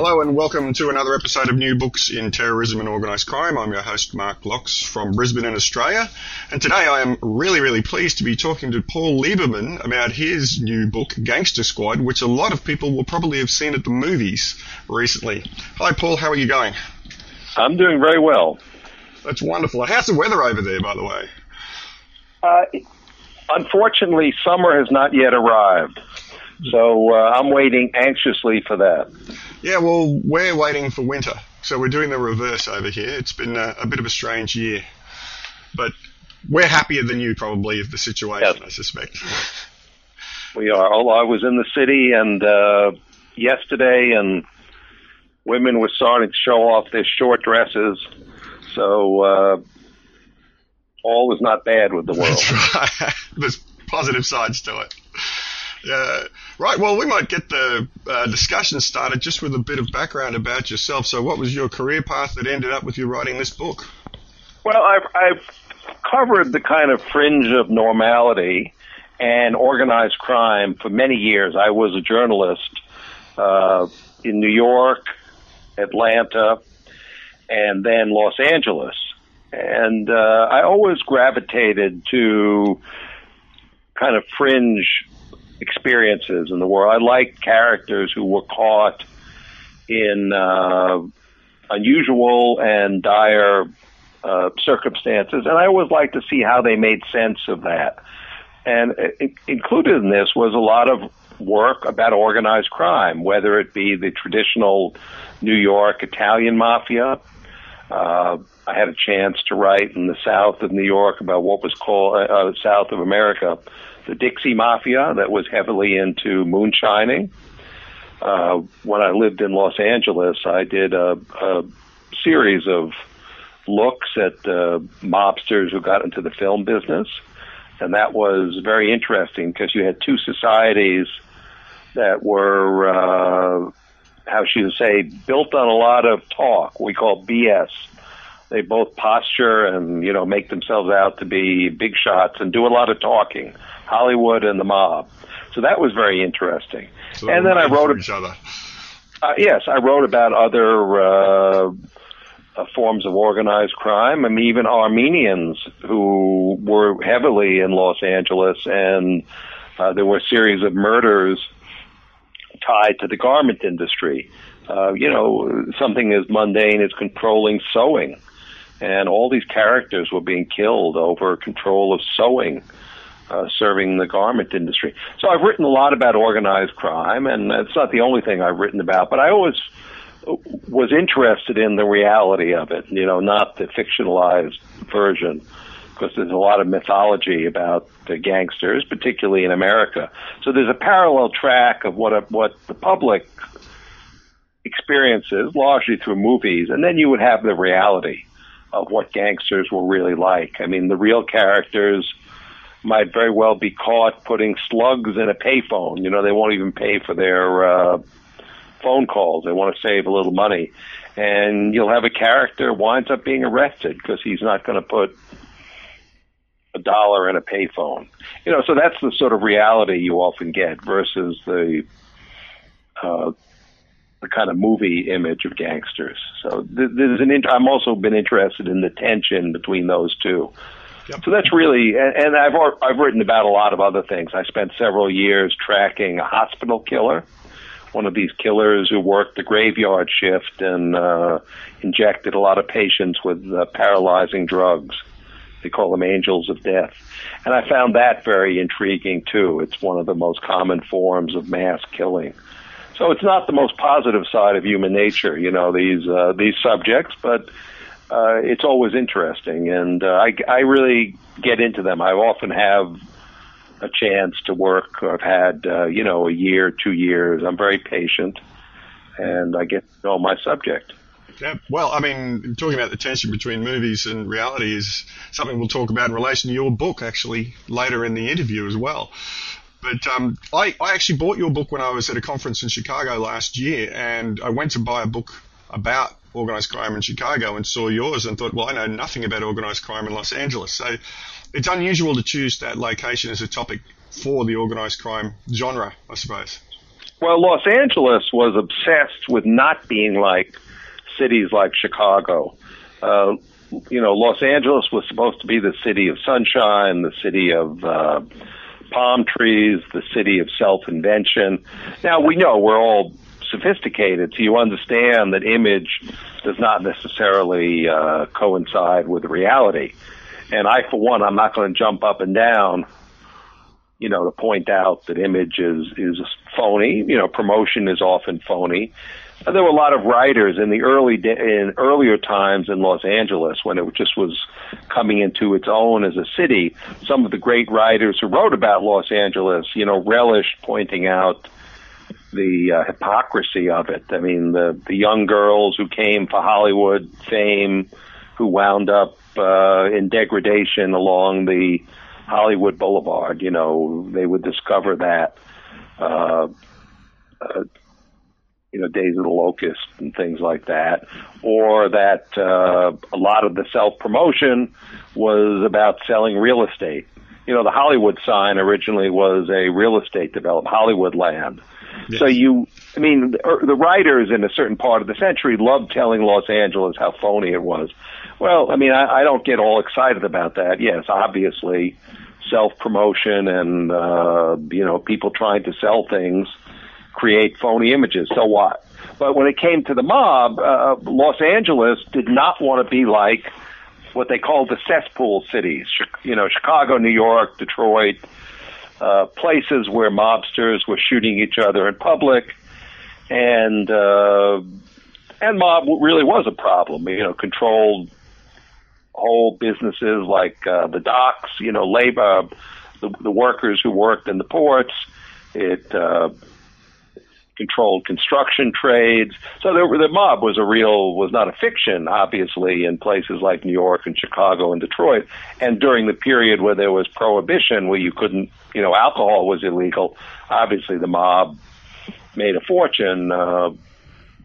Hello and welcome to another episode of New Books in Terrorism and Organised Crime. I'm your host Mark Lauchs from Brisbane in Australia. And today I am really, really pleased to be talking to Paul Lieberman about his new book, Gangster Squad, which a lot of people will probably have seen at the movies recently. Hi Paul, how are you going? I'm doing very well. That's wonderful. How's the weather over there, by the way? Uh, unfortunately, summer has not yet arrived. So uh, I'm waiting anxiously for that. Yeah, well, we're waiting for winter. So we're doing the reverse over here. It's been a, a bit of a strange year. But we're happier than you, probably, of the situation, yes. I suspect. we are. Although I was in the city and uh, yesterday, and women were starting to show off their short dresses. So uh, all is not bad with the world. That's right. There's positive sides to it. Yeah. Right. Well, we might get the uh, discussion started just with a bit of background about yourself. So, what was your career path that ended up with you writing this book? Well, I've, I've covered the kind of fringe of normality and organized crime for many years. I was a journalist uh, in New York, Atlanta, and then Los Angeles. And uh, I always gravitated to kind of fringe experiences in the world. I like characters who were caught in uh, unusual and dire uh, circumstances, and I always like to see how they made sense of that. And it, included in this was a lot of work about organized crime, whether it be the traditional New York Italian mafia. Uh, I had a chance to write in the south of New York about what was called uh, uh south of America the Dixie Mafia that was heavily into moonshining. Uh, when I lived in Los Angeles, I did a, a series of looks at uh, mobsters who got into the film business. And that was very interesting because you had two societies that were, uh, how should you say, built on a lot of talk. We call BS. They both posture and, you know, make themselves out to be big shots and do a lot of talking. Hollywood and the mob. So that was very interesting. So and then I wrote each other. Uh, yes, I wrote about other uh, uh, forms of organized crime. I mean, even Armenians who were heavily in Los Angeles, and uh, there were a series of murders tied to the garment industry. Uh, you know, something as mundane as controlling sewing. And all these characters were being killed over control of sewing uh, serving the garment industry. So I've written a lot about organized crime, and it's not the only thing I've written about, but I always was interested in the reality of it, you know, not the fictionalized version, because there's a lot of mythology about the gangsters, particularly in America. So there's a parallel track of what a, what the public experiences, largely through movies, and then you would have the reality of what gangsters were really like. I mean, the real characters might very well be caught putting slugs in a payphone. You know, they won't even pay for their uh, phone calls. They want to save a little money. And you'll have a character winds up being arrested because he's not going to put a dollar in a payphone. You know, so that's the sort of reality you often get versus the uh, the kind of movie image of gangsters. So th- there's an. Int- I'm also been interested in the tension between those two. Yep. So that's really, and, and I've I've written about a lot of other things. I spent several years tracking a hospital killer, one of these killers who worked the graveyard shift and uh, injected a lot of patients with uh, paralyzing drugs. They call them angels of death, and I found that very intriguing too. It's one of the most common forms of mass killing. So it's not the most positive side of human nature, you know, these uh, these subjects, but uh, it's always interesting, and uh, I, I really get into them. I often have a chance to work. I've had uh, you know a year, two years. I'm very patient, and I get to know my subject. Yeah, well, I mean, talking about the tension between movies and reality is something we'll talk about in relation to your book, actually, later in the interview as well. But um, I, I actually bought your book when I was at a conference in Chicago last year, and I went to buy a book about organised crime in Chicago and saw yours and thought, well, I know nothing about organised crime in Los Angeles. So it's unusual to choose that location as a topic for the organised crime genre, I suppose. Well, Los Angeles was obsessed with not being like cities like Chicago. Uh, you know, Los Angeles was supposed to be the city of sunshine, the city of uh, palm trees, the city of self invention. Now, we know we're all sophisticated, so you understand that image does not necessarily uh, coincide with reality. And I, for one, I'm not going to jump up and down, you know, to point out that image is is phony. You know, promotion is often phony. And there were a lot of writers in the early in earlier times in Los Angeles when it just was coming into its own as a city. Some of the great writers who wrote about Los Angeles, you know, relished pointing out the uh, hypocrisy of it. I mean, the the young girls who came for Hollywood fame, who wound up uh, in degradation along the Hollywood Boulevard. You know, they would discover that. Uh, uh, you know, Days of the Locust and things like that, or that uh, a lot of the self promotion was about selling real estate. You know, the Hollywood sign originally was a real estate development, Hollywood land. Yes. So you, I mean, the, er, the writers in a certain part of the century loved telling Los Angeles how phony it was. Well, I mean, I, I don't get all excited about that. Yes, obviously, self promotion and uh, you know people trying to sell things create phony images. So what? But when it came to the mob, uh, Los Angeles did not want to be like what they called the cesspool cities. You know, Chicago, New York, Detroit, uh, places where mobsters were shooting each other in public, and uh, and mob really was a problem. You know, controlled whole businesses like uh, the docks. You know, labor, the, the workers who worked in the ports. It uh, controlled construction trades. So there, the mob was a real, was not a fiction, obviously, in places like New York and Chicago and Detroit. And during the period where there was prohibition, where you couldn't, you know, alcohol was illegal, obviously the mob made a fortune uh,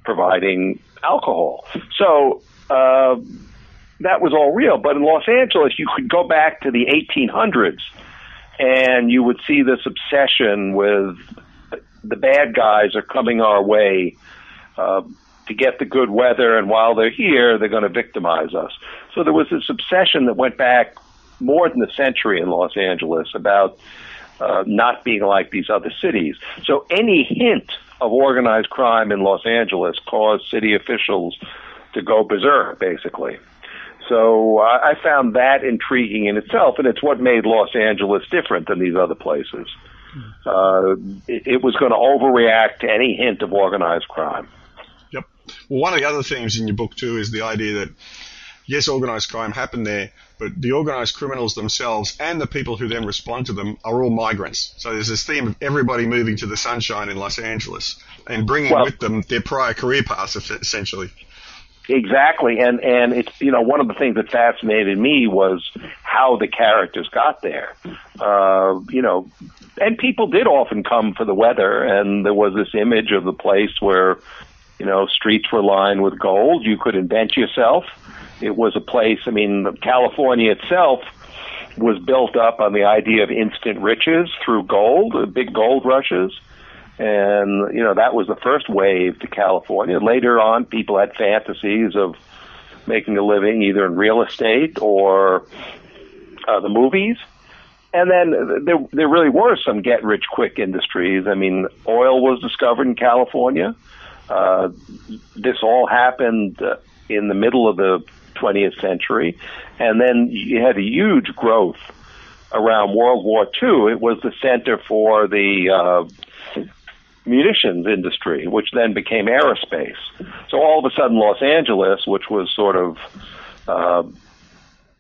providing alcohol. So uh, that was all real. But in Los Angeles, you could go back to the 1800s and you would see this obsession with the bad guys are coming our way uh, to get the good weather, and while they're here, they're going to victimize us. So there was this obsession that went back more than a century in Los Angeles about uh, not being like these other cities. So any hint of organized crime in Los Angeles caused city officials to go berserk, basically. So I found that intriguing in itself, and it's what made Los Angeles different than these other places uh, it, it was going to overreact to any hint of organized crime. Yep. Well, one of the other themes in your book too is the idea that yes, organized crime happened there, but the organized criminals themselves and the people who then respond to them are all migrants. So there's this theme of everybody moving to the sunshine in Los Angeles and bringing well, with them their prior career paths, essentially. Exactly, and and it's you know one of the things that fascinated me was how the characters got there. Uh, you know, and people did often come for the weather, and there was this image of the place where you know streets were lined with gold. You could invent yourself. It was a place. I mean, California itself was built up on the idea of instant riches through gold, big gold rushes and, you know, that was the first wave to California. Later on, people had fantasies of making a living either in real estate or uh, the movies. And then there, there really were some get rich quick industries. I mean, oil was discovered in California. Uh, this all happened uh, in the middle of the 20th century. And then you had a huge growth around World War II. It was the center for the uh, munitions industry, which then became aerospace. So all of a sudden, Los Angeles, which was sort of uh,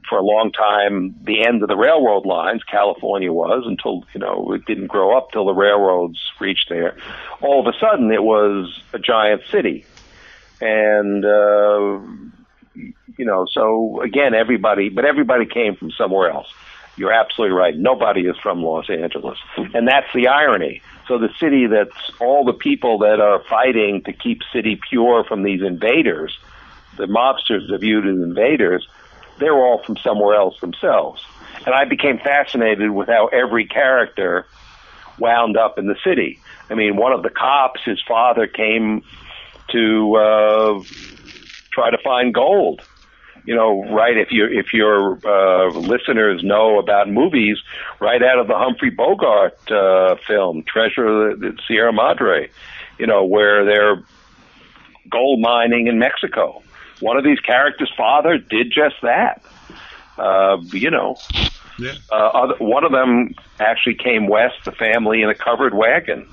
for a long time the end of the railroad lines, California was until you know it didn't grow up till the railroads reached there. All of a sudden, it was a giant city, and uh, you know, so again, everybody, but everybody came from somewhere else. You're absolutely right. Nobody is from Los Angeles, and that's the irony so the city that's all the people that are fighting to keep city pure from these invaders, the mobsters are viewed as invaders, they're all from somewhere else themselves. And I became fascinated with how every character wound up in the city. I mean, one of the cops, his father came to uh, try to find gold. You know, right? If you if your uh, listeners know about movies, right out of the Humphrey Bogart uh, film Treasure of the Sierra Madre, you know, where they're gold mining in Mexico. One of these characters' father did just that. Uh, you know, Yeah. uh, other, one of them actually came west, the family in a covered wagon.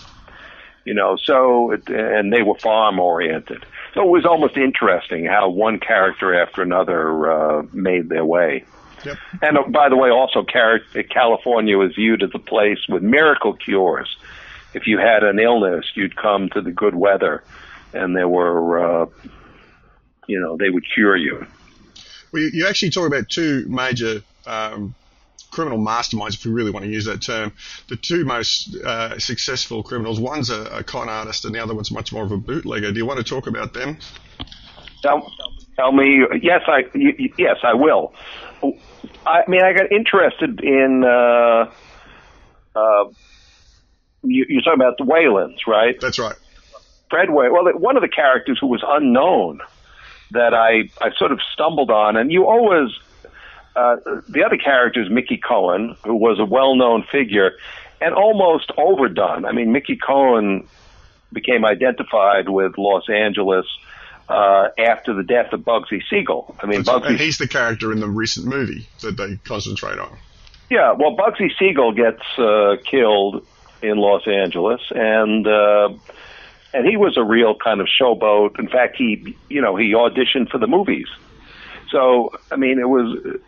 You know, so it, and they were farm oriented. So it was almost interesting how one character after another uh, made their way. Yep. And uh, by the way, also California was viewed as a place with miracle cures. If you had an illness, you'd come to the good weather, and there were, uh, you know, they would cure you. Well, you, you actually talk about two major um, criminal masterminds, if we really want to use that term. The two most uh, successful criminals. One's a, a con artist, and the other one's much more of a bootlegger. Do you want to talk about them? Tell, tell me, yes, I y- y- yes, I will. I mean, I got interested in. Uh, uh, you, you're talking about the Whalens, right? That's right. Fred Whalen. Well, one of the characters who was unknown that I I sort of stumbled on, and you always uh, the other character is Mickey Cohen, who was a well-known figure and almost overdone. I mean, Mickey Cohen became identified with Los Angeles uh, after the death of Bugsy Siegel. I mean, Bugsy And he's the character in the recent movie that they concentrate on. Yeah, well, Bugsy Siegel gets uh, killed in Los Angeles, and uh, and he was a real kind of showboat. In fact, he you know he auditioned for the movies. So I mean, it was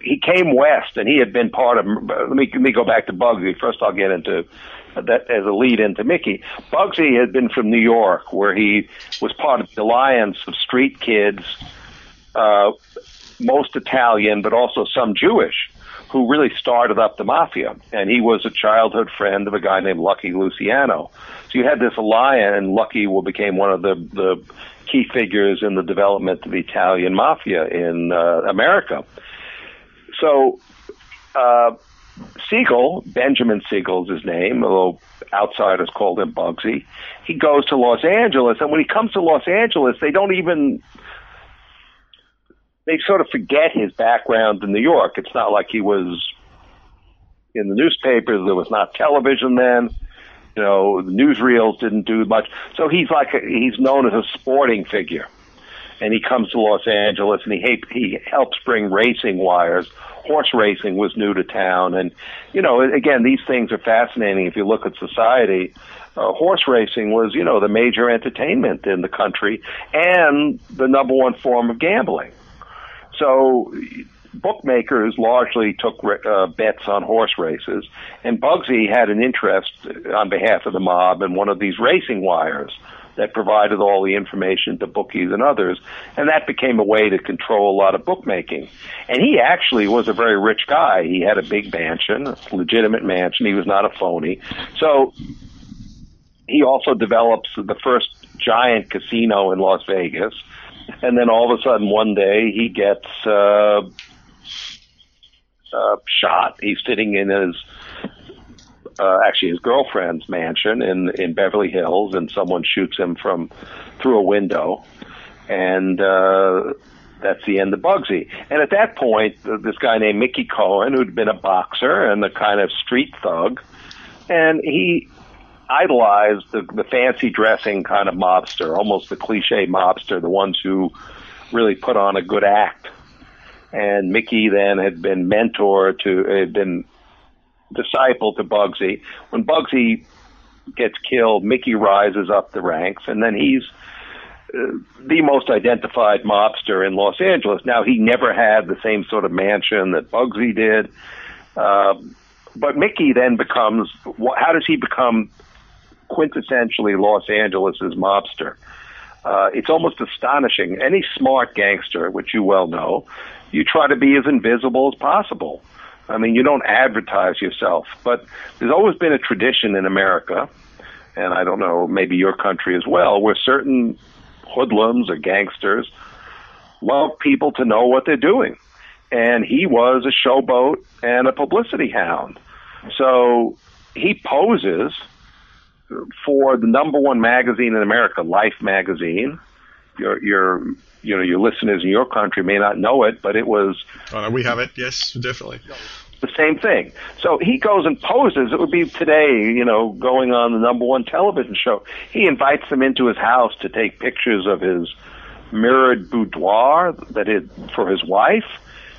he came west, and he had been part of. Let me let me go back to Bugsy first. I'll get into that as a lead into Mickey. Bugsy had been from New York, where he was part of the alliance of street kids, uh, most Italian, but also some Jewish who really started up the mafia. And he was a childhood friend of a guy named Lucky Luciano. So you had this alliance, and Lucky will became one of the, the key figures in the development of the Italian mafia in uh, America. So uh, Siegel, Benjamin Siegel is his name, although outsiders called him Bugsy. He goes to Los Angeles, and when he comes to Los Angeles, they don't even they sort of forget his background in New York. It's not like he was in the newspapers. There was not television then. You know, the newsreels didn't do much. So he's like a, he's known as a sporting figure, and he comes to Los Angeles and he he helps bring racing wires. Horse racing was new to town, and you know, again, these things are fascinating. If you look at society, uh, horse racing was you know the major entertainment in the country and the number one form of gambling. So bookmakers largely took uh, bets on horse races, and Bugsy had an interest on behalf of the mob in one of these racing wires that provided all the information to bookies and others, and that became a way to control a lot of bookmaking. And he actually was a very rich guy. He had a big mansion, a legitimate mansion. He was not a phony. So he also develops the first giant casino in Las Vegas and then all of a sudden one day he gets uh, uh, shot. He's sitting in his uh, actually his girlfriend's mansion in in Beverly Hills, and someone shoots him from through a window, and uh, that's the end of Bugsy. And at that point, this guy named Mickey Cohen, who'd been a boxer and a kind of street thug, and he idolized the, the fancy dressing kind of mobster, almost the cliche mobster, the ones who really put on a good act. And Mickey then had been mentor to, had been disciple to Bugsy. When Bugsy gets killed, Mickey rises up the ranks, and then he's uh, the most identified mobster in Los Angeles. Now, he never had the same sort of mansion that Bugsy did. Uh, but Mickey then becomes, how does he become quintessentially Los Angeles's mobster. Uh, it's almost astonishing. Any smart gangster, which you well know, you try to be as invisible as possible. I mean, you don't advertise yourself, but there's always been a tradition in America, and I don't know, maybe your country as well, where certain hoodlums or gangsters love people to know what they're doing. And he was a showboat and a publicity hound. So he poses for the number one magazine in America, Life magazine. Your your you know your listeners in your country may not know it, but it was. Oh, no, we have it. Yes, definitely. The same thing. So he goes and poses. It would be today, you know, going on the number one television show. He invites them into his house to take pictures of his mirrored boudoir that it for his wife.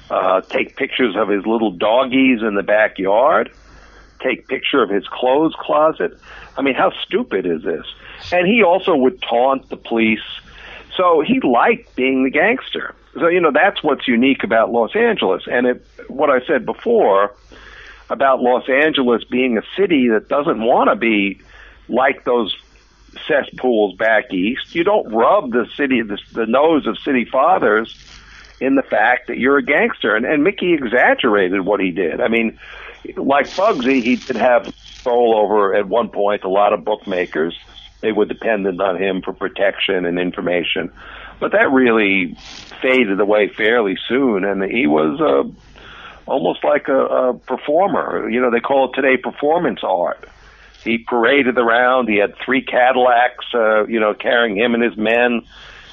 Uh, take pictures of his little doggies in the backyard. Take picture of his clothes closet. I mean, how stupid is this? And he also would taunt the police. So he liked being the gangster. So, you know, that's what's unique about Los Angeles. And it, what I said before about Los Angeles being a city that doesn't want to be like those cesspools back east. You don't rub the city, the, the nose of city fathers in the fact that you're a gangster. And, and Mickey exaggerated what he did. I mean, like Bugsy, he did have control over at one point a lot of bookmakers. They were dependent on him for protection and information, but that really faded away fairly soon, and he was uh, almost like a, a performer. You know, they call it today performance art. He paraded around. He had three Cadillacs, uh, you know, carrying him and his men,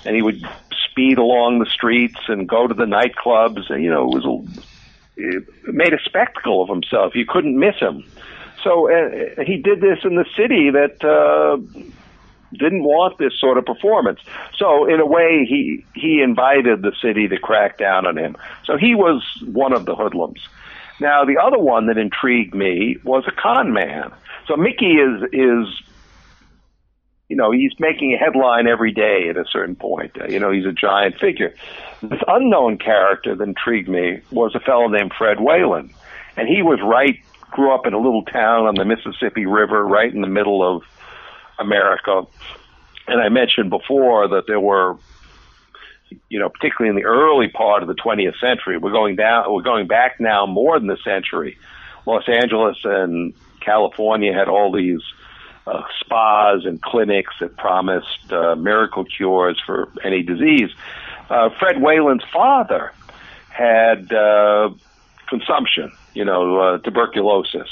and he would speed along the streets and go to the nightclubs. And, you know, it was a, made a spectacle of himself. You couldn't miss him. So uh, he did this in the city that uh, didn't want this sort of performance. So in a way, he he invited the city to crack down on him. So he was one of the hoodlums. Now the other one that intrigued me was a con man. So Mickey is is you know he's making a headline every day at a certain point. Uh, you know he's a giant figure. This unknown character that intrigued me was a fellow named Fred Whalen, and he was right grew up in a little town on the Mississippi River, right in the middle of America. And I mentioned before that there were, you know, particularly in the early part of the 20th century, we're going down, we're going back now more than a century. Los Angeles and California had all these uh, spas and clinics that promised uh, miracle cures for any disease. Uh, Fred Whalen's father had uh, consumption, you know, uh, tuberculosis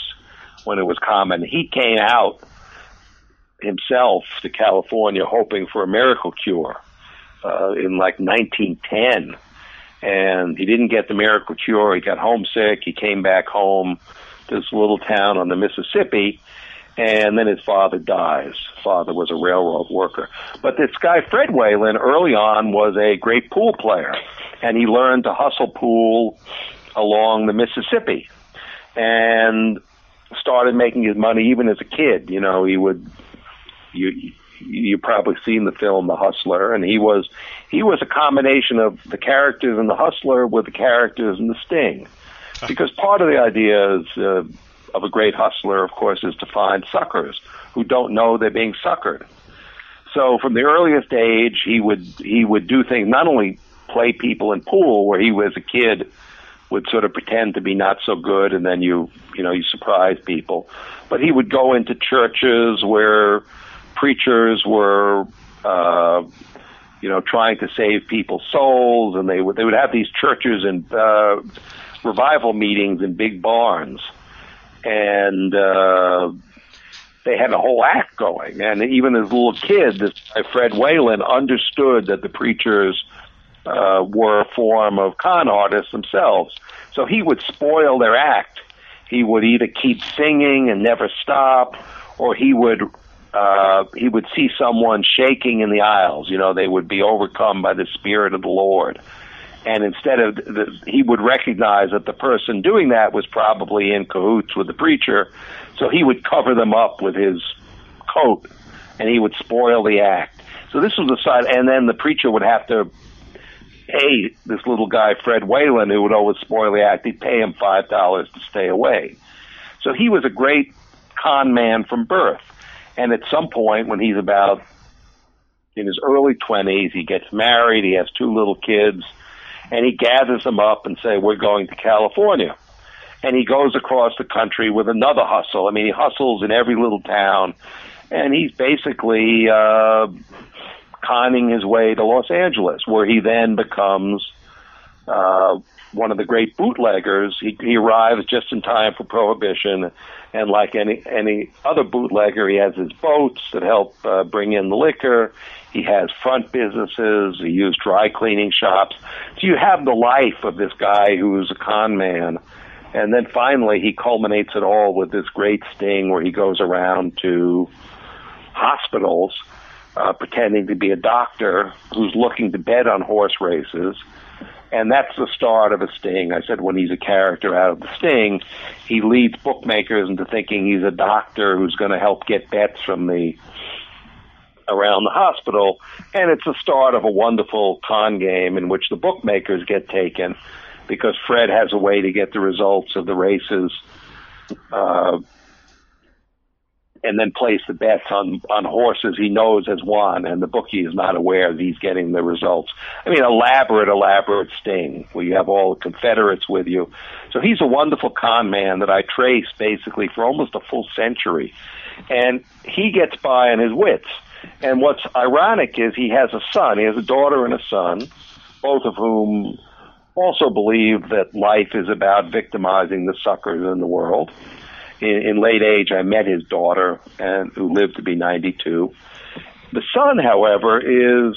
when it was common. He came out himself to California hoping for a miracle cure uh, in like 1910. And he didn't get the miracle cure. He got homesick. He came back home to this little town on the Mississippi. And then his father dies. Father was a railroad worker. But this guy, Fred Whalen, early on was a great pool player. And he learned to hustle pool along the Mississippi and started making his money even as a kid. You know, he would you you probably seen the film The Hustler, and he was he was a combination of the characters in The Hustler with the characters in The Sting, because part of the idea is, uh, of a great hustler, of course, is to find suckers who don't know they're being suckered. So from the earliest age, he would he would do things not only play people in pool where he was a kid would sort of pretend to be not so good and then you you know you surprise people but he would go into churches where preachers were, uh, you know, trying to save people's souls, and they would they would have these churches and uh, revival meetings in big barns, and uh, they had a whole act going. And even as a little kid, this guy Fred Whalen understood that the preachers uh, were a form of con artists themselves. So he would spoil their act. He would either keep singing and never stop, or he would uh, he would see someone shaking in the aisles. You know, they would be overcome by the Spirit of the Lord. And instead of, the, he would recognize that the person doing that was probably in cahoots with the preacher, so he would cover them up with his coat, and he would spoil the act. So this was the side, and then the preacher would have to pay this little guy, Fred Whalen, who would always spoil the act. He'd pay him five dollars to stay away. So he was a great con man from birth. And at some point, when he's about in his early 20s, he gets married, he has two little kids, and he gathers them up and say, "We're going to California." And he goes across the country with another hustle. I mean, he hustles in every little town, and he's basically uh, conning his way to Los Angeles, where he then becomes uh, one of the great bootleggers. He, he arrives just in time for Prohibition, and like any any other bootlegger, he has his boats that help uh, bring in the liquor. He has front businesses. He used dry cleaning shops. So you have the life of this guy who's a con man. And then finally, he culminates it all with this great sting where he goes around to hospitals uh, pretending to be a doctor who's looking to bet on horse races. And that's the start of a sting. I said when he's a character out of the sting, he leads bookmakers into thinking he's a doctor who's going to help get bets from the around the hospital. And it's the start of a wonderful con game in which the bookmakers get taken because Fred has a way to get the results of the races uh, and then place the bets on on horses he knows has won, and the bookie is not aware that he's getting the results. I mean, elaborate, elaborate sting where you have all the Confederates with you. So he's a wonderful con man that I trace basically for almost a full century, and he gets by on his wits. And what's ironic is he has a son. He has a daughter and a son, both of whom also believe that life is about victimizing the suckers in the world in, in late age, I met his daughter, and who lived to be 92. The son, however, is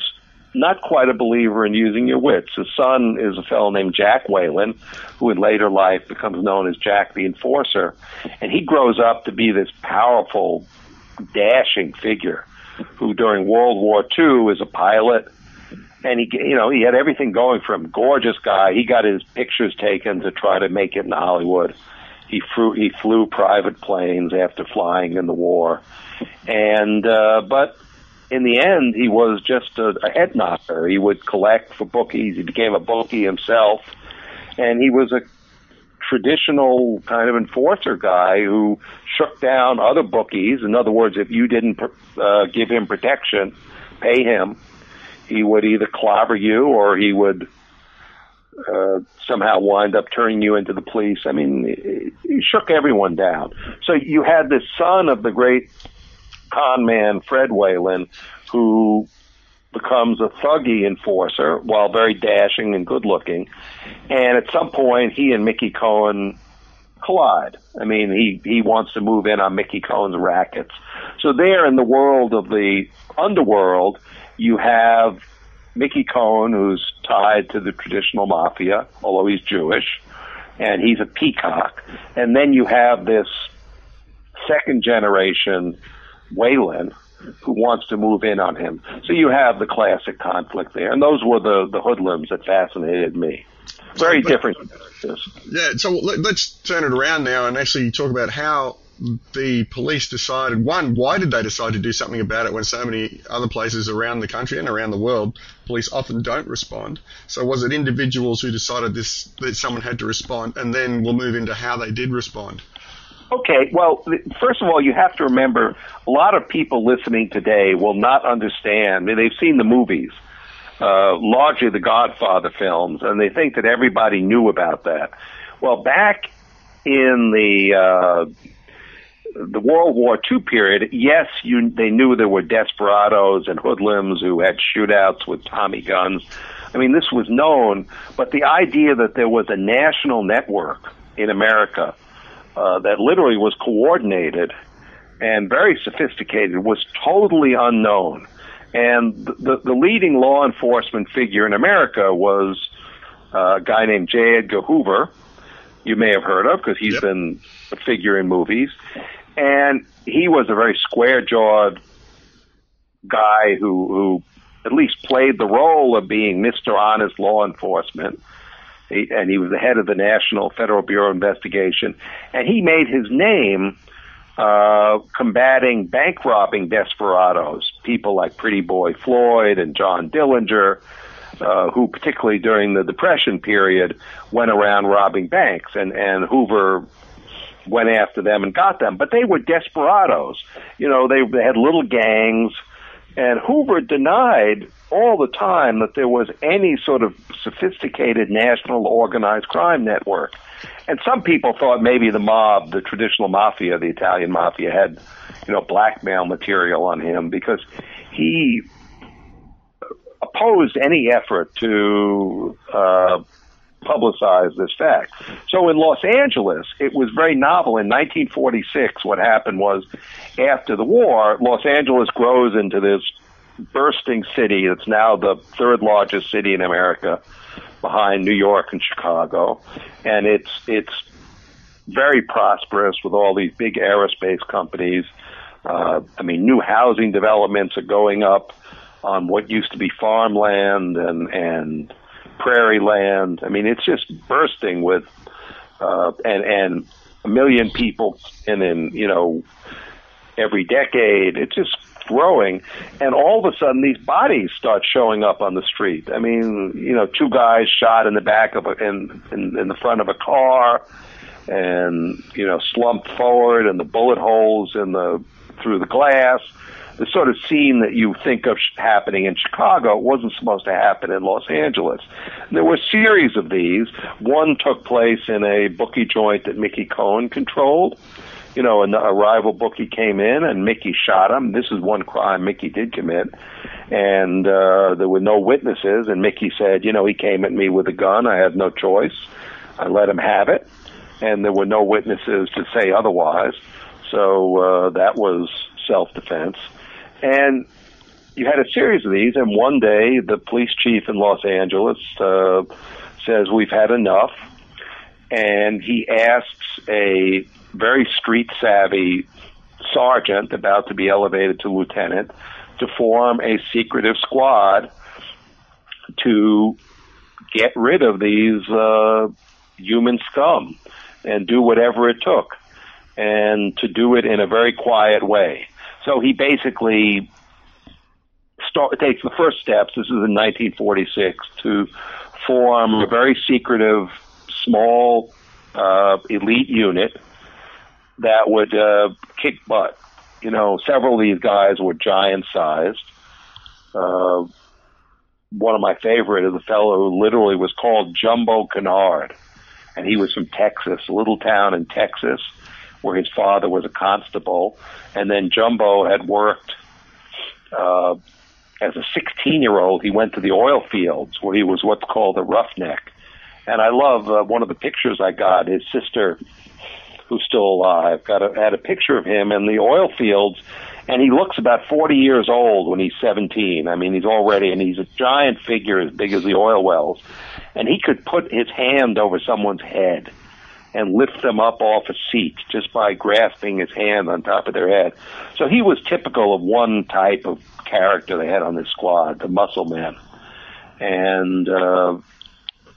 not quite a believer in using your wits. His son is a fellow named Jack Whalen, who in later life becomes known as Jack the Enforcer, and he grows up to be this powerful, dashing figure, who during World War II is a pilot. And he you know he had everything going for him. Gorgeous guy. He got his pictures taken to try to make it in hollywood. He flew he flew private planes after flying in the war, and uh, but in the end he was just a, a head knocker. He would collect for bookies. He became a bookie himself, and he was a traditional kind of enforcer guy who shook down other bookies. In other words, if you didn't uh, give him protection, pay him, he would either clobber you or he would uh, somehow wind up turning you into the police. I mean, he shook everyone down. So you had this son of the great con man, Fred Whalen, who becomes a thuggy enforcer while very dashing and good looking. And at some point, he and Mickey Cohen collide. I mean, he, he wants to move in on Mickey Cohen's rackets. So there in the world of the underworld, you have Mickey Cohen, who's tied to the traditional mafia, although he's Jewish, and he's a peacock. And then you have this second generation Whalen who wants to move in on him. So you have the classic conflict there. And those were the, the hoodlums that fascinated me. Very different. Yeah, so let's turn it around now and actually talk about how the police decided one, why did they decide to do something about it when so many other places around the country and around the world police often don't respond? So was it individuals who decided this that someone had to respond, and then we'll move into how they did respond? Okay, well, first of all, you have to remember a lot of people listening today will not understand. They've seen the movies, uh, largely the Godfather films, and they think that everybody knew about that. Well, back in the uh, the World War II period, yes, you, they knew there were desperados and hoodlums who had shootouts with Tommy guns. I mean, this was known, but the idea that there was a national network in America uh, that literally was coordinated and very sophisticated was totally unknown. And the, the leading law enforcement figure in America was uh, a guy named J. Edgar Hoover, you may have heard of because he's yep. been a figure in movies. And he was a very square jawed guy who, who at least played the role of being Mr. Honest Law Enforcement. And he was the head of the National Federal Bureau of Investigation. And he made his name uh, combating bank robbing desperados, people like Pretty Boy Floyd and John Dillinger, uh, who particularly during the Depression period went around robbing banks. And, and Hoover went after them and got them. But they were desperados. You know, they, they had little gangs. And Hoover denied all the time that there was any sort of sophisticated national organized crime network. And some people thought maybe the mob, the traditional mafia, the Italian mafia, had, you know, blackmail material on him because he opposed any effort to uh, publicize this fact. So in Los Angeles, it was very novel. In 1946, what happened was after the war, Los Angeles grows into this bursting city. It's now the third largest city in America behind New York and Chicago. And it's, it's very prosperous with all these big aerospace companies. Uh, I mean, new housing developments are going up on what used to be farmland and, and prairie land. I mean, it's just bursting with, uh, and, and a million people and then, you know, every decade. It's just growing. And all of a sudden these bodies start showing up on the street. I mean, you know, two guys shot in the back of a, in, in, in the front of a car and, you know, slumped forward and the bullet holes in the, through the glass the sort of scene that you think of happening in Chicago wasn't supposed to happen in Los Angeles. And there were a series of these. One took place in a bookie joint that Mickey Cohen controlled. You know, a rival bookie came in and Mickey shot him. This is one crime Mickey did commit. And uh, there were no witnesses. And Mickey said, you know, he came at me with a gun. I had no choice. I let him have it. And there were no witnesses to say otherwise. So uh, that was self defense. And you had a series of these, and one day the police chief in Los Angeles uh, says, We've had enough. And he asks a very street savvy sergeant about to be elevated to lieutenant to form a secretive squad to get rid of these uh, human scum and do whatever it took, and to do it in a very quiet way. So he basically start, takes the first steps. This is in 1946 to form a very secretive, small uh, elite unit that would uh, kick butt. You know, several of these guys were giant sized. Uh, one of my favorite is a fellow who literally was called Jumbo Kennard, and he was from Texas, a little town in Texas where his father was a constable, and then Jumbo had worked uh, as a 16 year old. He went to the oil fields where he was what's called a roughneck. And I love uh, one of the pictures I got. His sister, who's still alive, got a, had a picture of him in the oil fields, and he looks about 40 years old when he's 17. I mean, he's already, and he's a giant figure as big as the oil wells, and he could put his hand over someone's head and lift them up off a seat just by grasping his hand on top of their head. So he was typical of one type of character they had on this squad, the muscle man. And uh,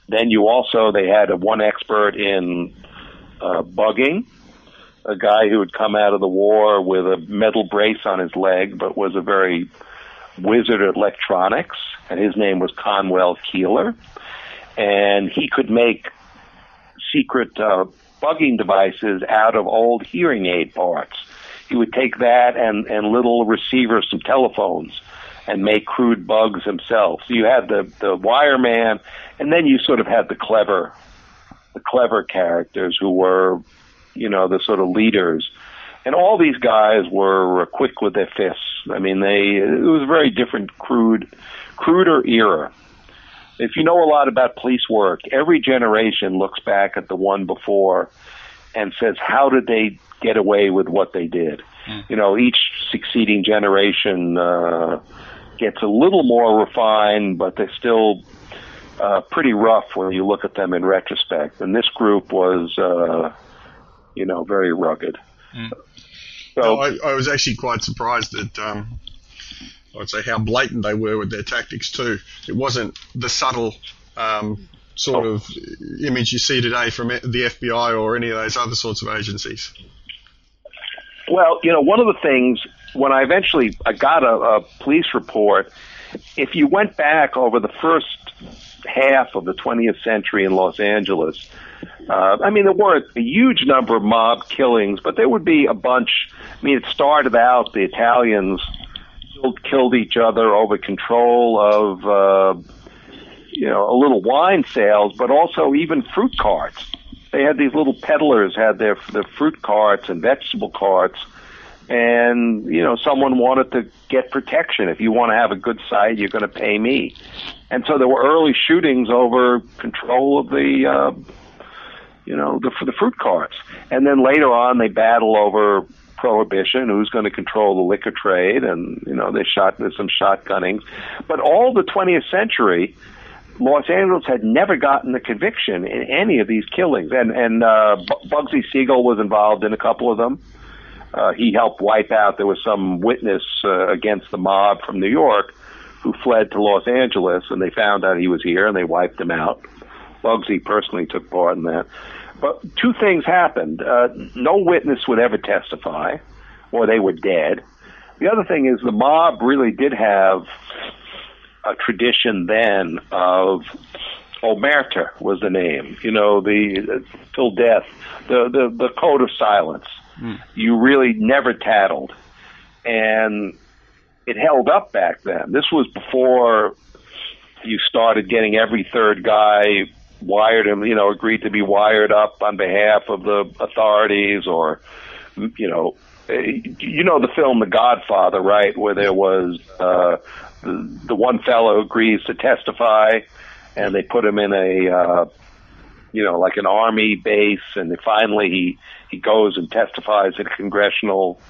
then you also they had a one expert in uh, bugging, a guy who had come out of the war with a metal brace on his leg, but was a very wizard at electronics, and his name was Conwell Keeler. And he could make secret uh, bugging devices out of old hearing aid parts. He would take that and, and little receivers from telephones and make crude bugs himself. So you had the, the wire man, and then you sort of had the clever, the clever characters who were, you know, the sort of leaders. And all these guys were quick with their fists. I mean, they, it was a very different, crude, cruder era if you know a lot about police work, every generation looks back at the one before and says, how did they get away with what they did? Mm. You know, each succeeding generation uh, gets a little more refined, but they're still uh, pretty rough when you look at them in retrospect. And this group was, uh, you know, very rugged. Mm. So no, I, I, was actually quite surprised that um, I'd say how blatant they were with their tactics too. It wasn't the subtle um, sort oh. of image you see today from the FBI or any of those other sorts of agencies. Well, you know, one of the things when I eventually I got a, a police report, if you went back over the first half of the 20th century in Los Angeles, uh, I mean, there weren't a huge number of mob killings, but there would be a bunch. I mean, it started out the Italians killed, killed each other over control of, uh, you know, a little wine sales, but also even fruit carts. They had these little peddlers had their their fruit carts and vegetable carts, and you know someone wanted to get protection. If you want to have a good site, you're going to pay me. And so there were early shootings over control of the, uh, you know, the for the fruit carts. And then later on, they battle over prohibition, who's going to control the liquor trade, and you know they shot there's some shotgunning. But all the 20th century, Los Angeles had never gotten a conviction in any of these killings, and and uh, Bugsy Siegel was involved in a couple of them. Uh, he helped wipe out. There was some witness uh, against the mob from New York who fled to Los Angeles, and they found out he was here, and they wiped him out. Bugsy personally took part in that. But two things happened. Uh, no witness would ever testify, or they were dead. The other thing is the mob really did have a tradition then of omerta was the name. You know, the uh, till death, the the the code of silence. Mm. You really never tattled, and it held up back then. This was before you started getting every third guy wired him, you know, agreed to be wired up on behalf of the authorities or, you know, you know the film The Godfather, right? Where there was uh, the, the one fellow agrees to testify, and they put him in a, uh, you know, like an army base, and finally he he goes and testifies at a congressional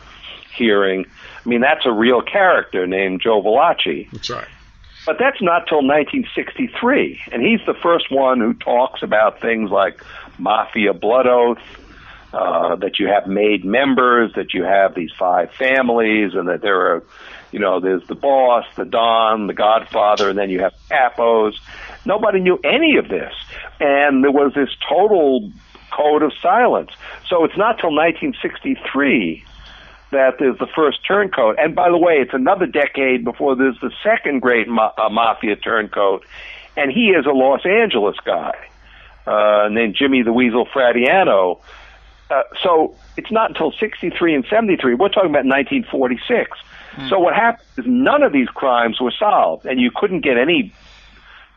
hearing. I mean, that's a real character named Joe Valachi. That's right. But that's not till 1963, and he's the first one who talks about things like mafia blood oath, uh, that you have made members, that you have these five families, and that there are, you know, there's the boss, the don, the godfather, and then you have capos. Nobody knew any of this, and there was this total code of silence. So it's not till 1963 that there's the first turncoat. And by the way, it's another decade before there's the second great ma- uh, mafia turncoat, and he is a Los Angeles guy uh, named Jimmy the Weasel Fratianno. Uh, so it's not until 63 and 73. We're talking about 1946. Mm. So what happened is none of these crimes were solved, and you couldn't get any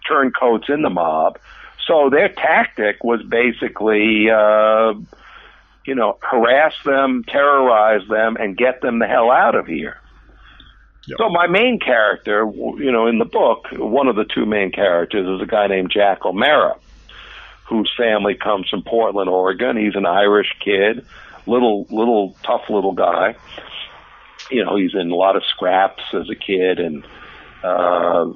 turncoats in the mob. So their tactic was basically uh, you know, harass them, terrorize them, and get them the hell out of here. Yep. So my main character, you know, in the book, one of the two main characters is a guy named Jack O'Mara, whose family comes from Portland, Oregon. He's an Irish kid, little, little tough little guy. You know, he's in a lot of scraps as a kid, and uh,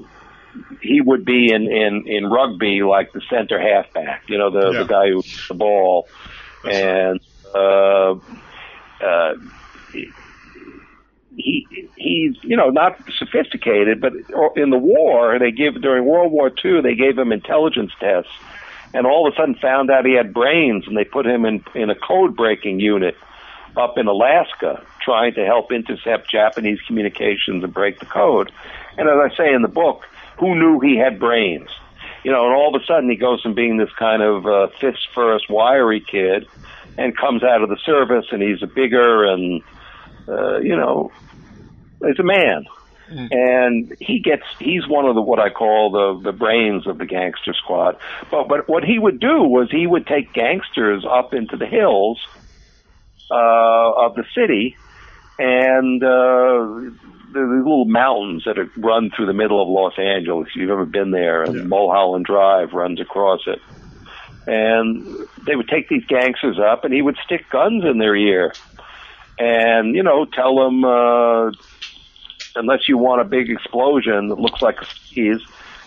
he would be in in in rugby like the center halfback. You know, the yeah. the guy who the ball, That's and. Right uh, uh, he he's you know not sophisticated, but in the war they give during World War II they gave him intelligence tests, and all of a sudden found out he had brains, and they put him in in a code breaking unit up in Alaska trying to help intercept Japanese communications and break the code. And as I say in the book, who knew he had brains? You know, and all of a sudden he goes from being this kind of uh, fist first, wiry kid and comes out of the service and he's a bigger and uh, you know he's a man mm. and he gets he's one of the what I call the the brains of the gangster squad but but what he would do was he would take gangsters up into the hills uh, of the city and uh, the little mountains that run through the middle of Los Angeles. If you've ever been there, and yeah. Mulholland Drive runs across it and they would take these gangsters up, and he would stick guns in their ear, and you know, tell them, uh, unless you want a big explosion that looks like a sneeze,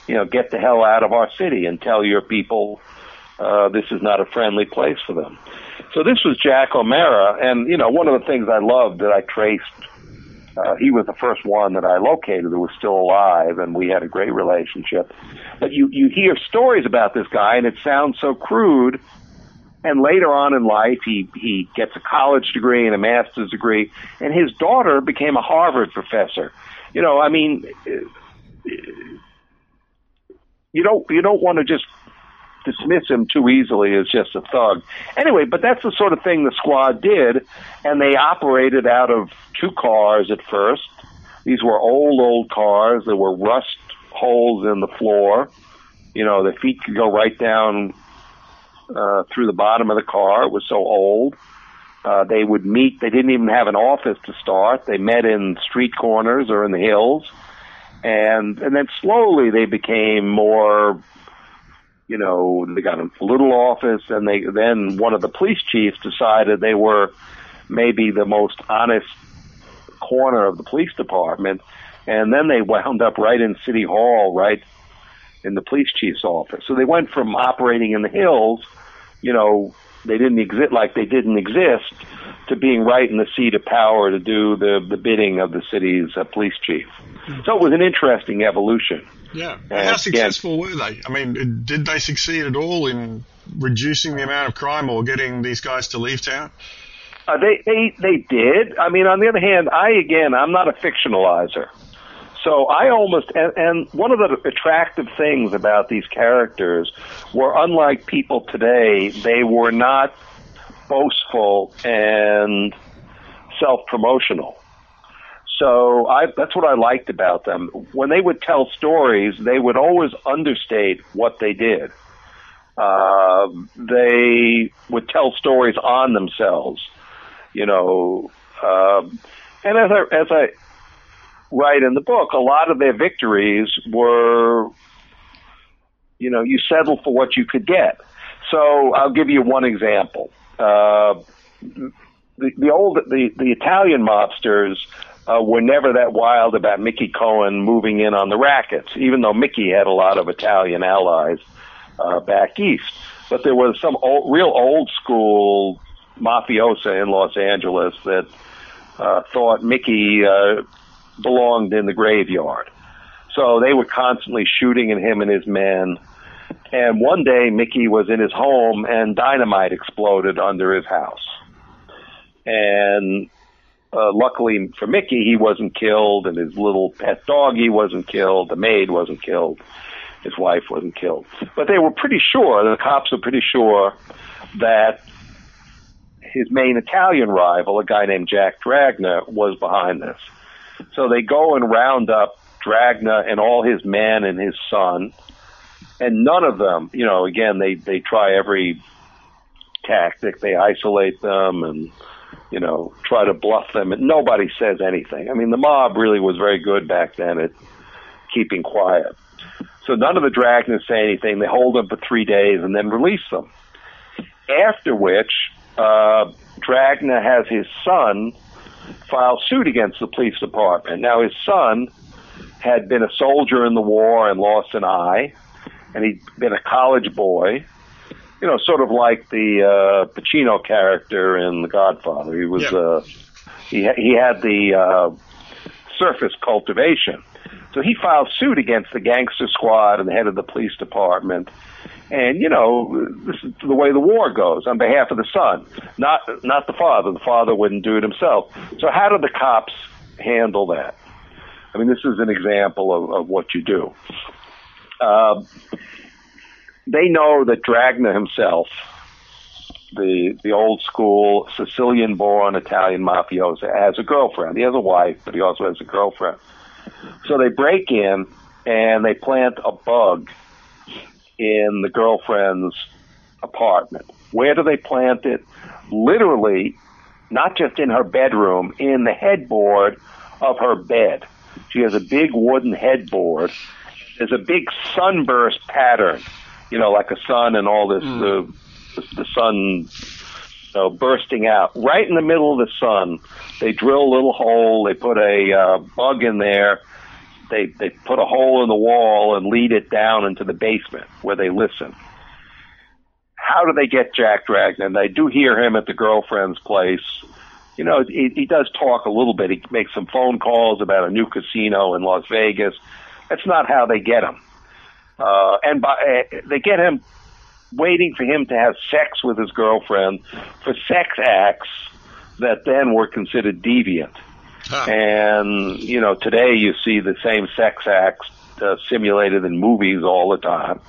you know, get the hell out of our city and tell your people uh, this is not a friendly place for them. So this was Jack O'Mara, and you know, one of the things I loved that I traced uh, he was the first one that I located who was still alive, and we had a great relationship. But you you hear stories about this guy, and it sounds so crude. And later on in life, he he gets a college degree and a master's degree, and his daughter became a Harvard professor. You know, I mean, you don't you don't want to just dismiss him too easily as just a thug. Anyway, but that's the sort of thing the squad did, and they operated out of two cars at first. These were old, old cars. There were rust holes in the floor. You know, the feet could go right down uh, through the bottom of the car. It was so old. Uh, they would meet. They didn't even have an office to start. They met in street corners or in the hills, and and then slowly they became more. You know, they got a little office, and they then one of the police chiefs decided they were maybe the most honest corner of the police department, and then they wound up right in City Hall, right in the police chief's office. So they went from operating in the hills, you know, they didn't exist like they didn't exist, to being right in the seat of power to do the the bidding of the city's uh, police chief. So it was an interesting evolution. Yeah. And how successful were they? I mean, did they succeed at all in reducing the amount of crime or getting these guys to leave town? Uh, they they they did. I mean, on the other hand, I again, I'm not a fictionalizer. So I almost and, and one of the attractive things about these characters were unlike people today, they were not boastful and self-promotional. So I, that's what I liked about them. When they would tell stories, they would always understate what they did. Uh, they would tell stories on themselves you know. Um, and as I as I write in the book, a lot of their victories were, you know, you settle for what you could get. So I'll give you one example. Uh, the, the old the the Italian mobsters uh, were never that wild about Mickey Cohen moving in on the rackets, even though Mickey had a lot of Italian allies uh, back east. But there was some old, real old school mafiosa in Los Angeles that uh, thought Mickey uh, belonged in the graveyard. So they were constantly shooting at him and his men. And one day, Mickey was in his home and dynamite exploded under his house. And uh, luckily for Mickey, he wasn't killed, and his little pet doggy wasn't killed, the maid wasn't killed, his wife wasn't killed. But they were pretty sure, the cops were pretty sure that his main Italian rival, a guy named Jack Dragna, was behind this. So they go and round up Dragna and all his men and his son, and none of them, you know, again, they they try every tactic. They isolate them and you know try to bluff them, and nobody says anything. I mean, the mob really was very good back then at keeping quiet. So none of the Dragnas say anything. They hold them for three days and then release them. After which, uh, Dragna has his son file suit against the police department. Now, his son had been a soldier in the war and lost an eye, and he'd been a college boy. You know, sort of like the uh, Pacino character in The Godfather. He was yeah. uh, he he had the uh, surface cultivation, so he filed suit against the gangster squad and the head of the police department and you know, this is the way the war goes on behalf of the son, not not the father. The father wouldn't do it himself. So how do the cops handle that? I mean, this is an example of, of what you do. Uh, they know that Dragna himself, the the old school Sicilian-born Italian mafioso, has a girlfriend. He has a wife, but he also has a girlfriend. So they break in and they plant a bug in the girlfriend's apartment. Where do they plant it? Literally, not just in her bedroom, in the headboard of her bed. She has a big wooden headboard. There's a big sunburst pattern, you know, like a sun and all this, mm. the, the sun you know, bursting out. Right in the middle of the sun, they drill a little hole, they put a uh, bug in there, they they put a hole in the wall and lead it down into the basement where they listen. How do they get Jack Dragna? They do hear him at the girlfriend's place. You know, he, he does talk a little bit. He makes some phone calls about a new casino in Las Vegas. That's not how they get him. Uh, and by, uh, they get him waiting for him to have sex with his girlfriend for sex acts that then were considered deviant. Huh. And, you know, today you see the same sex acts uh, simulated in movies all the time.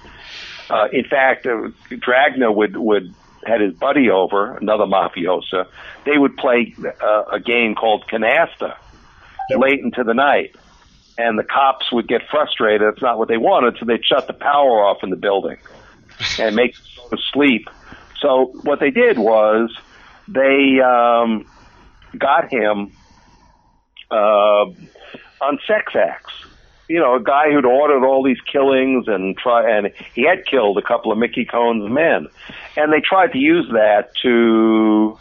Uh, in fact, uh, Dragna would, would, had his buddy over, another mafiosa. They would play uh, a game called canasta yep. late into the night. And the cops would get frustrated. It's not what they wanted, so they'd shut the power off in the building and make them sleep. So what they did was they um, got him uh, on sex acts. You know, a guy who'd ordered all these killings and try and he had killed a couple of Mickey Cohen's men, and they tried to use that to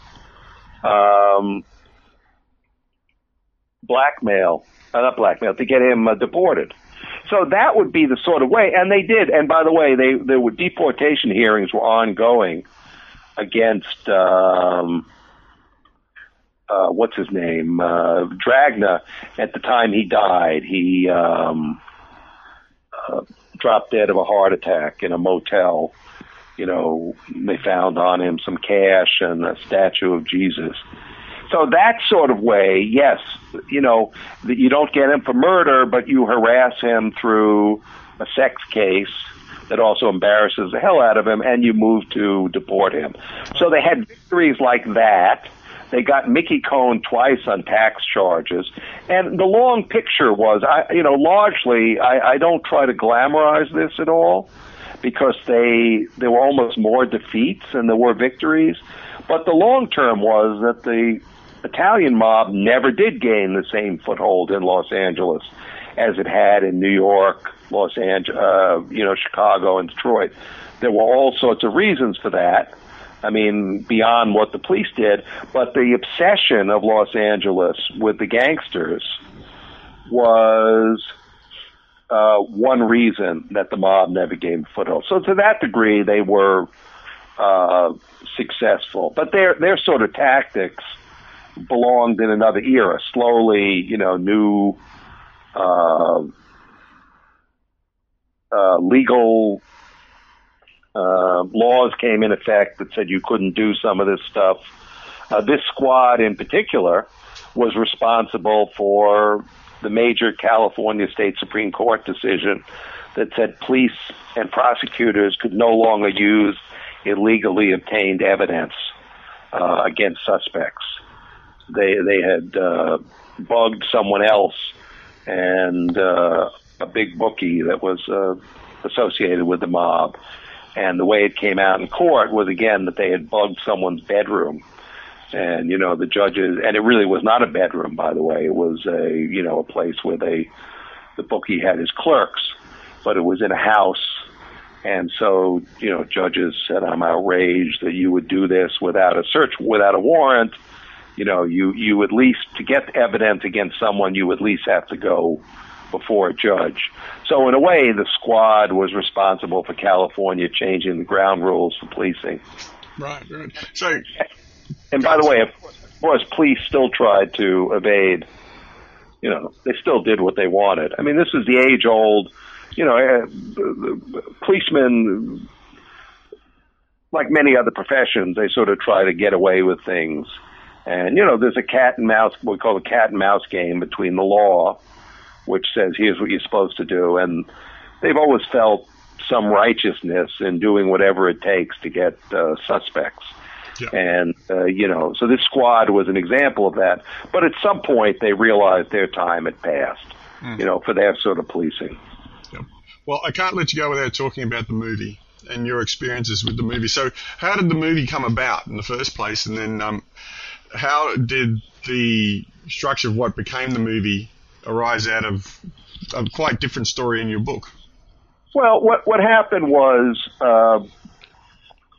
um, blackmail, uh, not blackmail, to get him uh, deported. So that would be the sort of way, and they did. And by the way, they there were deportation hearings were ongoing against um, uh, what's his name uh, Dragna. At the time he died, he um, uh, dropped dead of a heart attack in a motel. You know, they found on him some cash and a statue of Jesus. So that sort of way, yes, you know, that you don't get him for murder, but you harass him through a sex case that also embarrasses the hell out of him, and you move to deport him. So they had victories like that. They got Mickey Cohen twice on tax charges, and the long picture was, I, you know, largely I, I don't try to glamorize this at all because they there were almost more defeats than there were victories. But the long term was that the Italian mob never did gain the same foothold in Los Angeles as it had in New York, Los Angeles, uh, you know, Chicago and Detroit. There were all sorts of reasons for that. I mean, beyond what the police did, but the obsession of Los Angeles with the gangsters was uh, one reason that the mob never gained foothold. So to that degree, they were uh, successful. But their their sort of tactics belonged in another era. Slowly, you know, new uh, uh, legal uh, laws came in effect that said you couldn't do some of this stuff. Uh, this squad, in particular, was responsible for the major California State Supreme Court decision that said police and prosecutors could no longer use illegally obtained evidence uh, against suspects they they had uh, bugged someone else and uh, a big bookie that was uh, associated with the mob. And the way it came out in court was again that they had bugged someone's bedroom. And you know the judges, and it really was not a bedroom, by the way. It was a you know a place where they, the bookie had his clerks, but it was in a house and so, you know, judges said, I'm outraged that you would do this without a search, without a warrant you know, you you at least to get evidence against someone, you at least have to go before a judge. So in a way, the squad was responsible for California changing the ground rules for policing. Right, right. So, and by the way, of course, police still tried to evade. You know, they still did what they wanted. I mean, this is the age-old. You know, uh, policemen, like many other professions, they sort of try to get away with things and, you know, there's a cat and mouse, what we call a cat and mouse game between the law, which says here's what you're supposed to do. And they've always felt some righteousness in doing whatever it takes to get uh, suspects. Yeah. And, uh, you know, so this squad was an example of that. But at some point, they realized their time had passed, mm. you know, for their sort of policing. Yeah. Well, I can't let you go without talking about the movie and your experiences with the movie. So, how did the movie come about in the first place? And then, um, how did the structure of what became the movie arise out of a quite different story in your book? Well, what what happened was uh,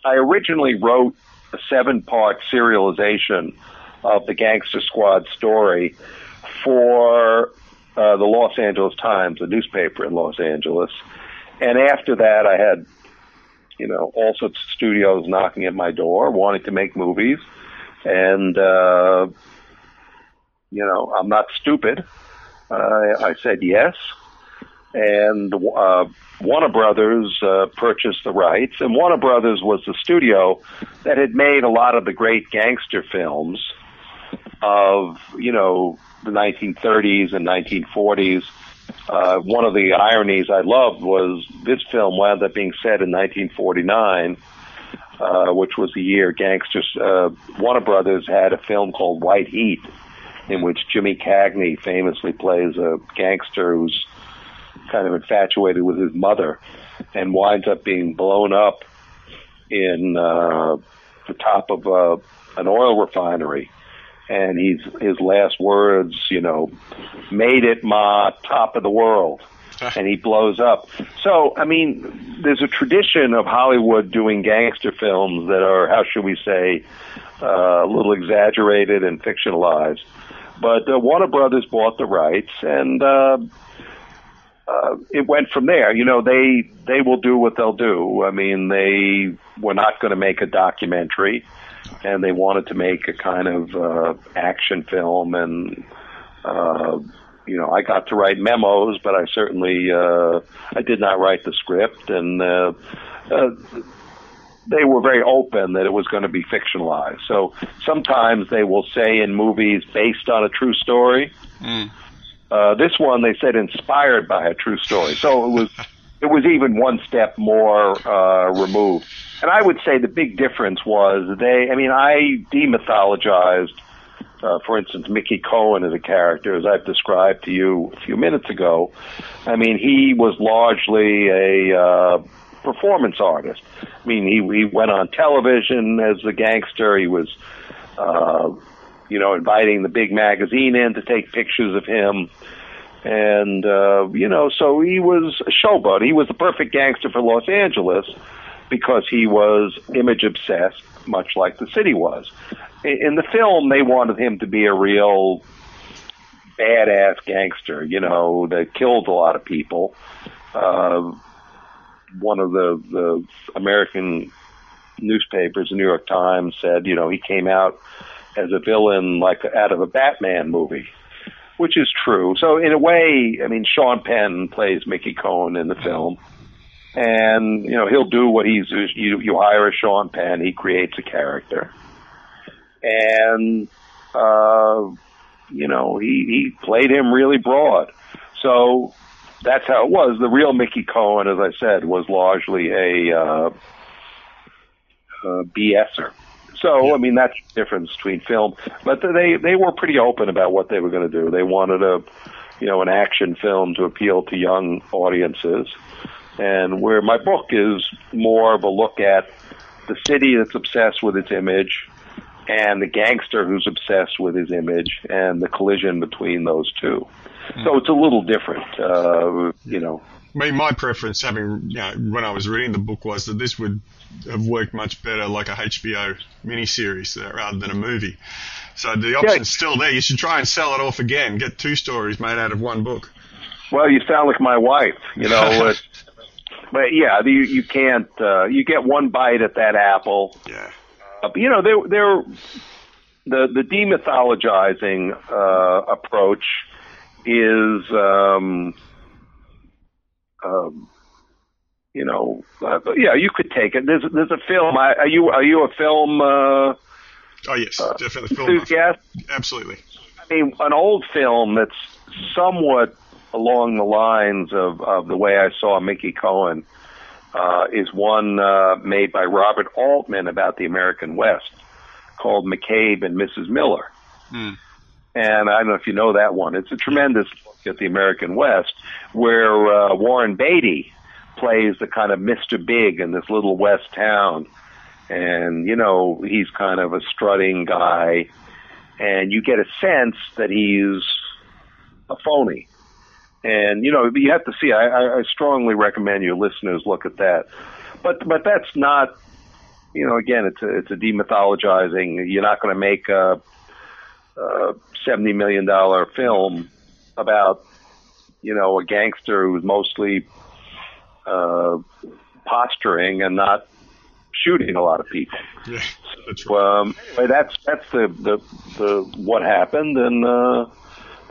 I originally wrote a seven-part serialization of the Gangster Squad story for uh, the Los Angeles Times, a newspaper in Los Angeles, and after that, I had you know all sorts of studios knocking at my door, wanting to make movies and uh, you know I'm not stupid. I said yes, and uh, Warner Brothers uh, purchased the rights, and Warner Brothers was the studio that had made a lot of the great gangster films of you know the 1930s and 1940s. Uh, one of the ironies I loved was this film wound up being set in 1949 uh, which was the year gangsters. Uh, Warner Brothers had a film called White Heat, in which Jimmy Cagney famously plays a gangster who's kind of infatuated with his mother, and winds up being blown up in uh, the top of a an oil refinery, and he's his last words, you know, made it ma top of the world, and he blows up. So I mean, there's a tradition of Hollywood doing gangster films that are how should we say, uh, a little exaggerated and fictionalized. But uh, Warner Brothers bought the rights, and uh, uh, it went from there. You know, they they will do what they'll do. I mean, they were not going to make a documentary, and they wanted to make a kind of uh, action film. And uh, you know, I got to write memos, but I certainly uh, I did not write the script, and uh, uh, they were very open that it was going to be fictionalized. So sometimes they will say in movies based on a true story. Mm uh, this one they said inspired by a true story. So it was it was even one step more uh, removed. And I would say the big difference was they. I mean, I demythologized, uh, for instance, Mickey Cohen as a character, as I've described to you a few minutes ago. I mean, he was largely a uh, performance artist. I mean, he he went on television as a gangster. He was. Uh, you know, inviting the big magazine in to take pictures of him. And, uh, you know, so he was a showboat. He was the perfect gangster for Los Angeles because he was image obsessed, much like the city was. In the film, they wanted him to be a real badass gangster, you know, that killed a lot of people. Uh, one of the, the American newspapers, the New York Times, said, you know, he came out as a villain like out of a Batman movie, which is true. So in a way, I mean, Sean Penn plays Mickey Cohen in the film, and you know he'll do what he's you you hire a Sean Penn, he creates a character, and uh, you know he he played him really broad. So that's how it was. The real Mickey Cohen, as I said, was largely a uh, uh, BSer. So, I mean, that's the difference between film. But they they were pretty open about what they were going to do. They wanted a, you know, an action film to appeal to young audiences, and where my book is more of a look at the city that's obsessed with its image, and the gangster who's obsessed with his image, and the collision between those two. So it's a little different, uh, you know. I mean, my preference, having you know, when I was reading the book, was that this would have worked much better like a HBO miniseries rather than a movie. So the option's yeah. still there. You should try and sell it off again. Get two stories made out of one book. Well, you sound like my wife. You know, but yeah, you you can't. Uh, you get one bite at that apple. Yeah. Uh, you know, they're they're the the demythologizing uh, approach is. Um, um, you know, uh, yeah, you could take it. There's there's a film. Are you are you a film? Uh, oh yes, uh, definitely film. Enthusiast? Absolutely. I mean, an old film that's somewhat along the lines of of the way I saw Mickey Cohen uh, is one uh, made by Robert Altman about the American West, called McCabe and Mrs. Miller. Hmm. And I don't know if you know that one. It's a tremendous look at the American West, where uh, Warren Beatty plays the kind of Mr. Big in this little West town. And, you know, he's kind of a strutting guy. And you get a sense that he's a phony. And, you know, you have to see, I, I strongly recommend your listeners look at that. But, but that's not, you know, again, it's a, it's a demythologizing. You're not going to make a, a $70 million film about, you know, a gangster who's mostly uh, posturing and not shooting a lot of people. Yeah, that's right. Um, that's that's the, the the what happened, and uh,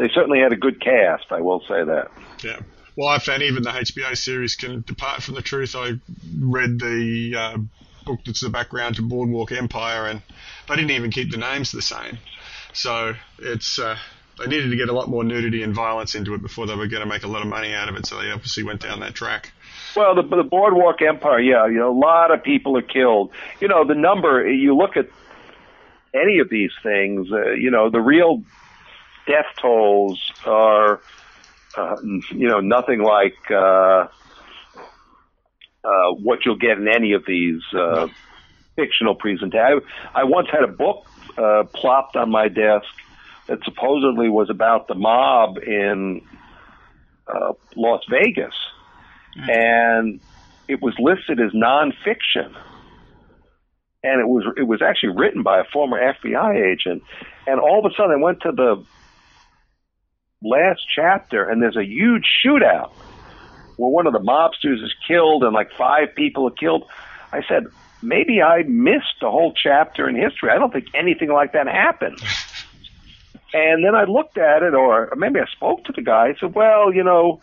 they certainly had a good cast. I will say that. Yeah. Well, I found even the HBO series can depart from the truth. I read the uh, book that's the background to Boardwalk Empire, and they didn't even keep the names the same. So it's uh, they needed to get a lot more nudity and violence into it before they were going to make a lot of money out of it. So they obviously went down that track. Well, the, the Boardwalk Empire, yeah, you know, a lot of people are killed. You know, the number. You look at any of these things. Uh, you know, the real death tolls are, uh, you know, nothing like uh, uh, what you'll get in any of these. Uh, fictional presentations. I, I once had a book uh, plopped on my desk that supposedly was about the mob in uh, Las Vegas, and it was listed as nonfiction. And it was it was actually written by a former FBI agent, and all of a sudden I went to the last chapter, and there's a huge shootout where one of the mobsters is killed and like five people are killed. I said, maybe I missed a whole chapter in history. I don't think anything like that happened. And then I looked at it, or maybe I spoke to the guy. I said, well, you know,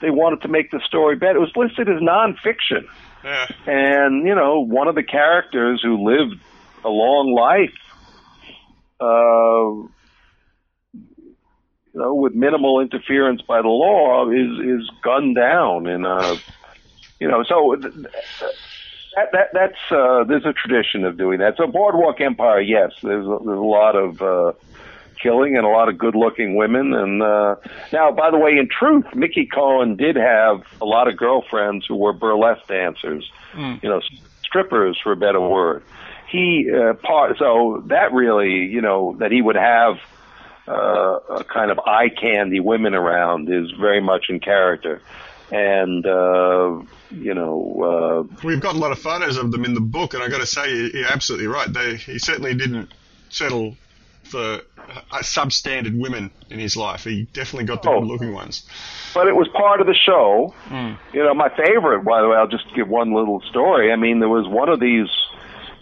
they wanted to make the story better. It was listed as nonfiction. Yeah. And, you know, one of the characters who lived a long life, uh, you know, with minimal interference by the law is, is gunned down in a, you know, so that, that, that's, uh, there's a tradition of doing that. So Boardwalk Empire, yes, there's a, there's a lot of, uh, killing and a lot of good looking women. And uh, now, by the way, in truth, Mickey Cohen did have a lot of girlfriends who were burlesque dancers, Mm. you know, strippers for a better word. He uh, part so that really, you know, that he would have uh, a kind of eye candy women around is very much in character. And uh, you know, uh, We've got a lot of photos of them in the book, and I got to say, you- you're absolutely right. They, he certainly didn't settle for uh, substandard women in his life. He definitely got the Oh. good-looking ones. but it was part of the show. You know, my favorite, by the way, I'll just give one little story. I mean, there was one of these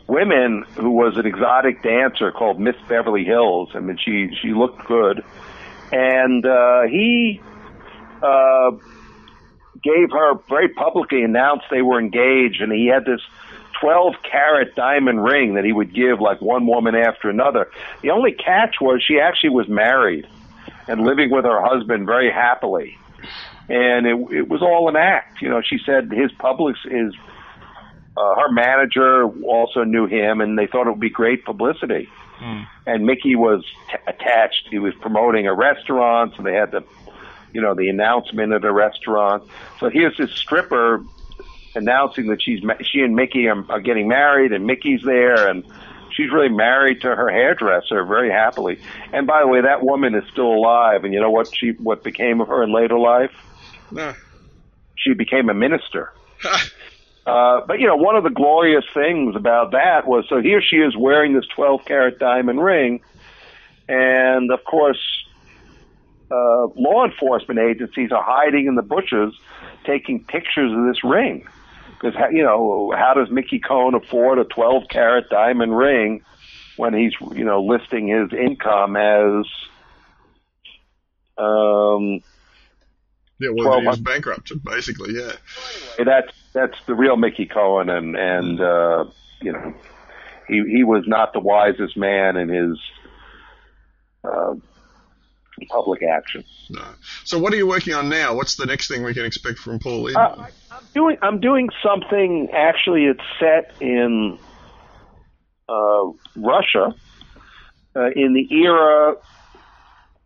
women who was an exotic dancer called Miss Beverly Hills. I mean, she she looked good, and uh, he uh, gave her very publicly announced they were engaged, and he had this. 12 carat diamond ring that he would give like one woman after another. The only catch was she actually was married and living with her husband very happily and it, it was all an act. You know, she said his public is uh, her manager also knew him, and they thought it would be great publicity. And Mickey was t- attached. He was promoting a restaurant, so they had the, you know, the announcement at a restaurant. So here's this stripper announcing that she's ma- she and Mickey are, are getting married, and Mickey's there, and she's really married to her hairdresser very happily. And by the way, that woman is still alive. And you know what she what became of her in later life? No. she became a minister. Uh, but you know, one of the glorious things about that was so here she is wearing this 12 carat diamond ring, and of course, uh, law enforcement agencies are hiding in the bushes, taking pictures of this ring. Because you know, how does Mickey Cohen afford a 12 carat diamond ring when he's you know listing his income as um, Yeah, well, he's he was what- bankrupt, basically, yeah. that's that's the real Mickey Cohen, and and uh, you know, he he was not the wisest man in his uh, public action. No. So what are you working on now? What's the next thing we can expect from Paul? Uh, I'm doing I'm doing something. Actually, it's set in uh, Russia uh, in the era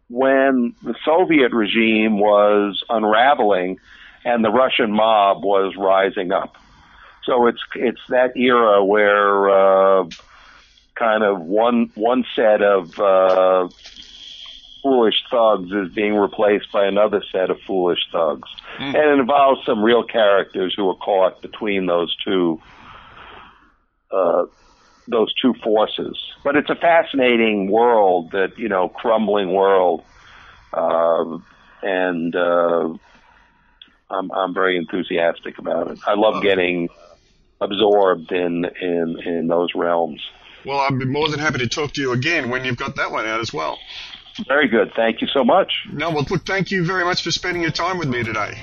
when the Soviet regime was unraveling and the Russian mob was rising up. So it's it's that era where uh, kind of one one set of uh, foolish thugs is being replaced by another set of foolish thugs, and it involves some real characters who are caught between those two uh, those two forces. But it's a fascinating world that you know, crumbling world, uh, and uh, I'm I'm very enthusiastic about it. I love getting absorbed in in in those realms. Well, I'd be more than happy to talk to you again when you've got that one out as well. Very good. Thank you so much. No, well, look, thank you very much for spending your time with me today.